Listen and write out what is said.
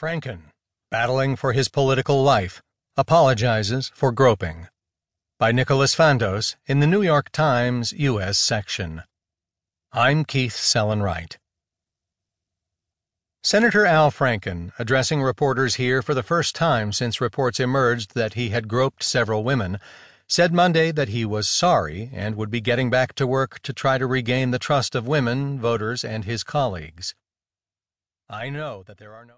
Franken, battling for his political life, apologizes for groping. By Nicholas Fandos in the New York Times U.S. section. I'm Keith Sellon-Wright. Senator Al Franken, addressing reporters here for the first time since reports emerged that he had groped several women, said Monday that he was sorry and would be getting back to work to try to regain the trust of women, voters, and his colleagues. I know that there are no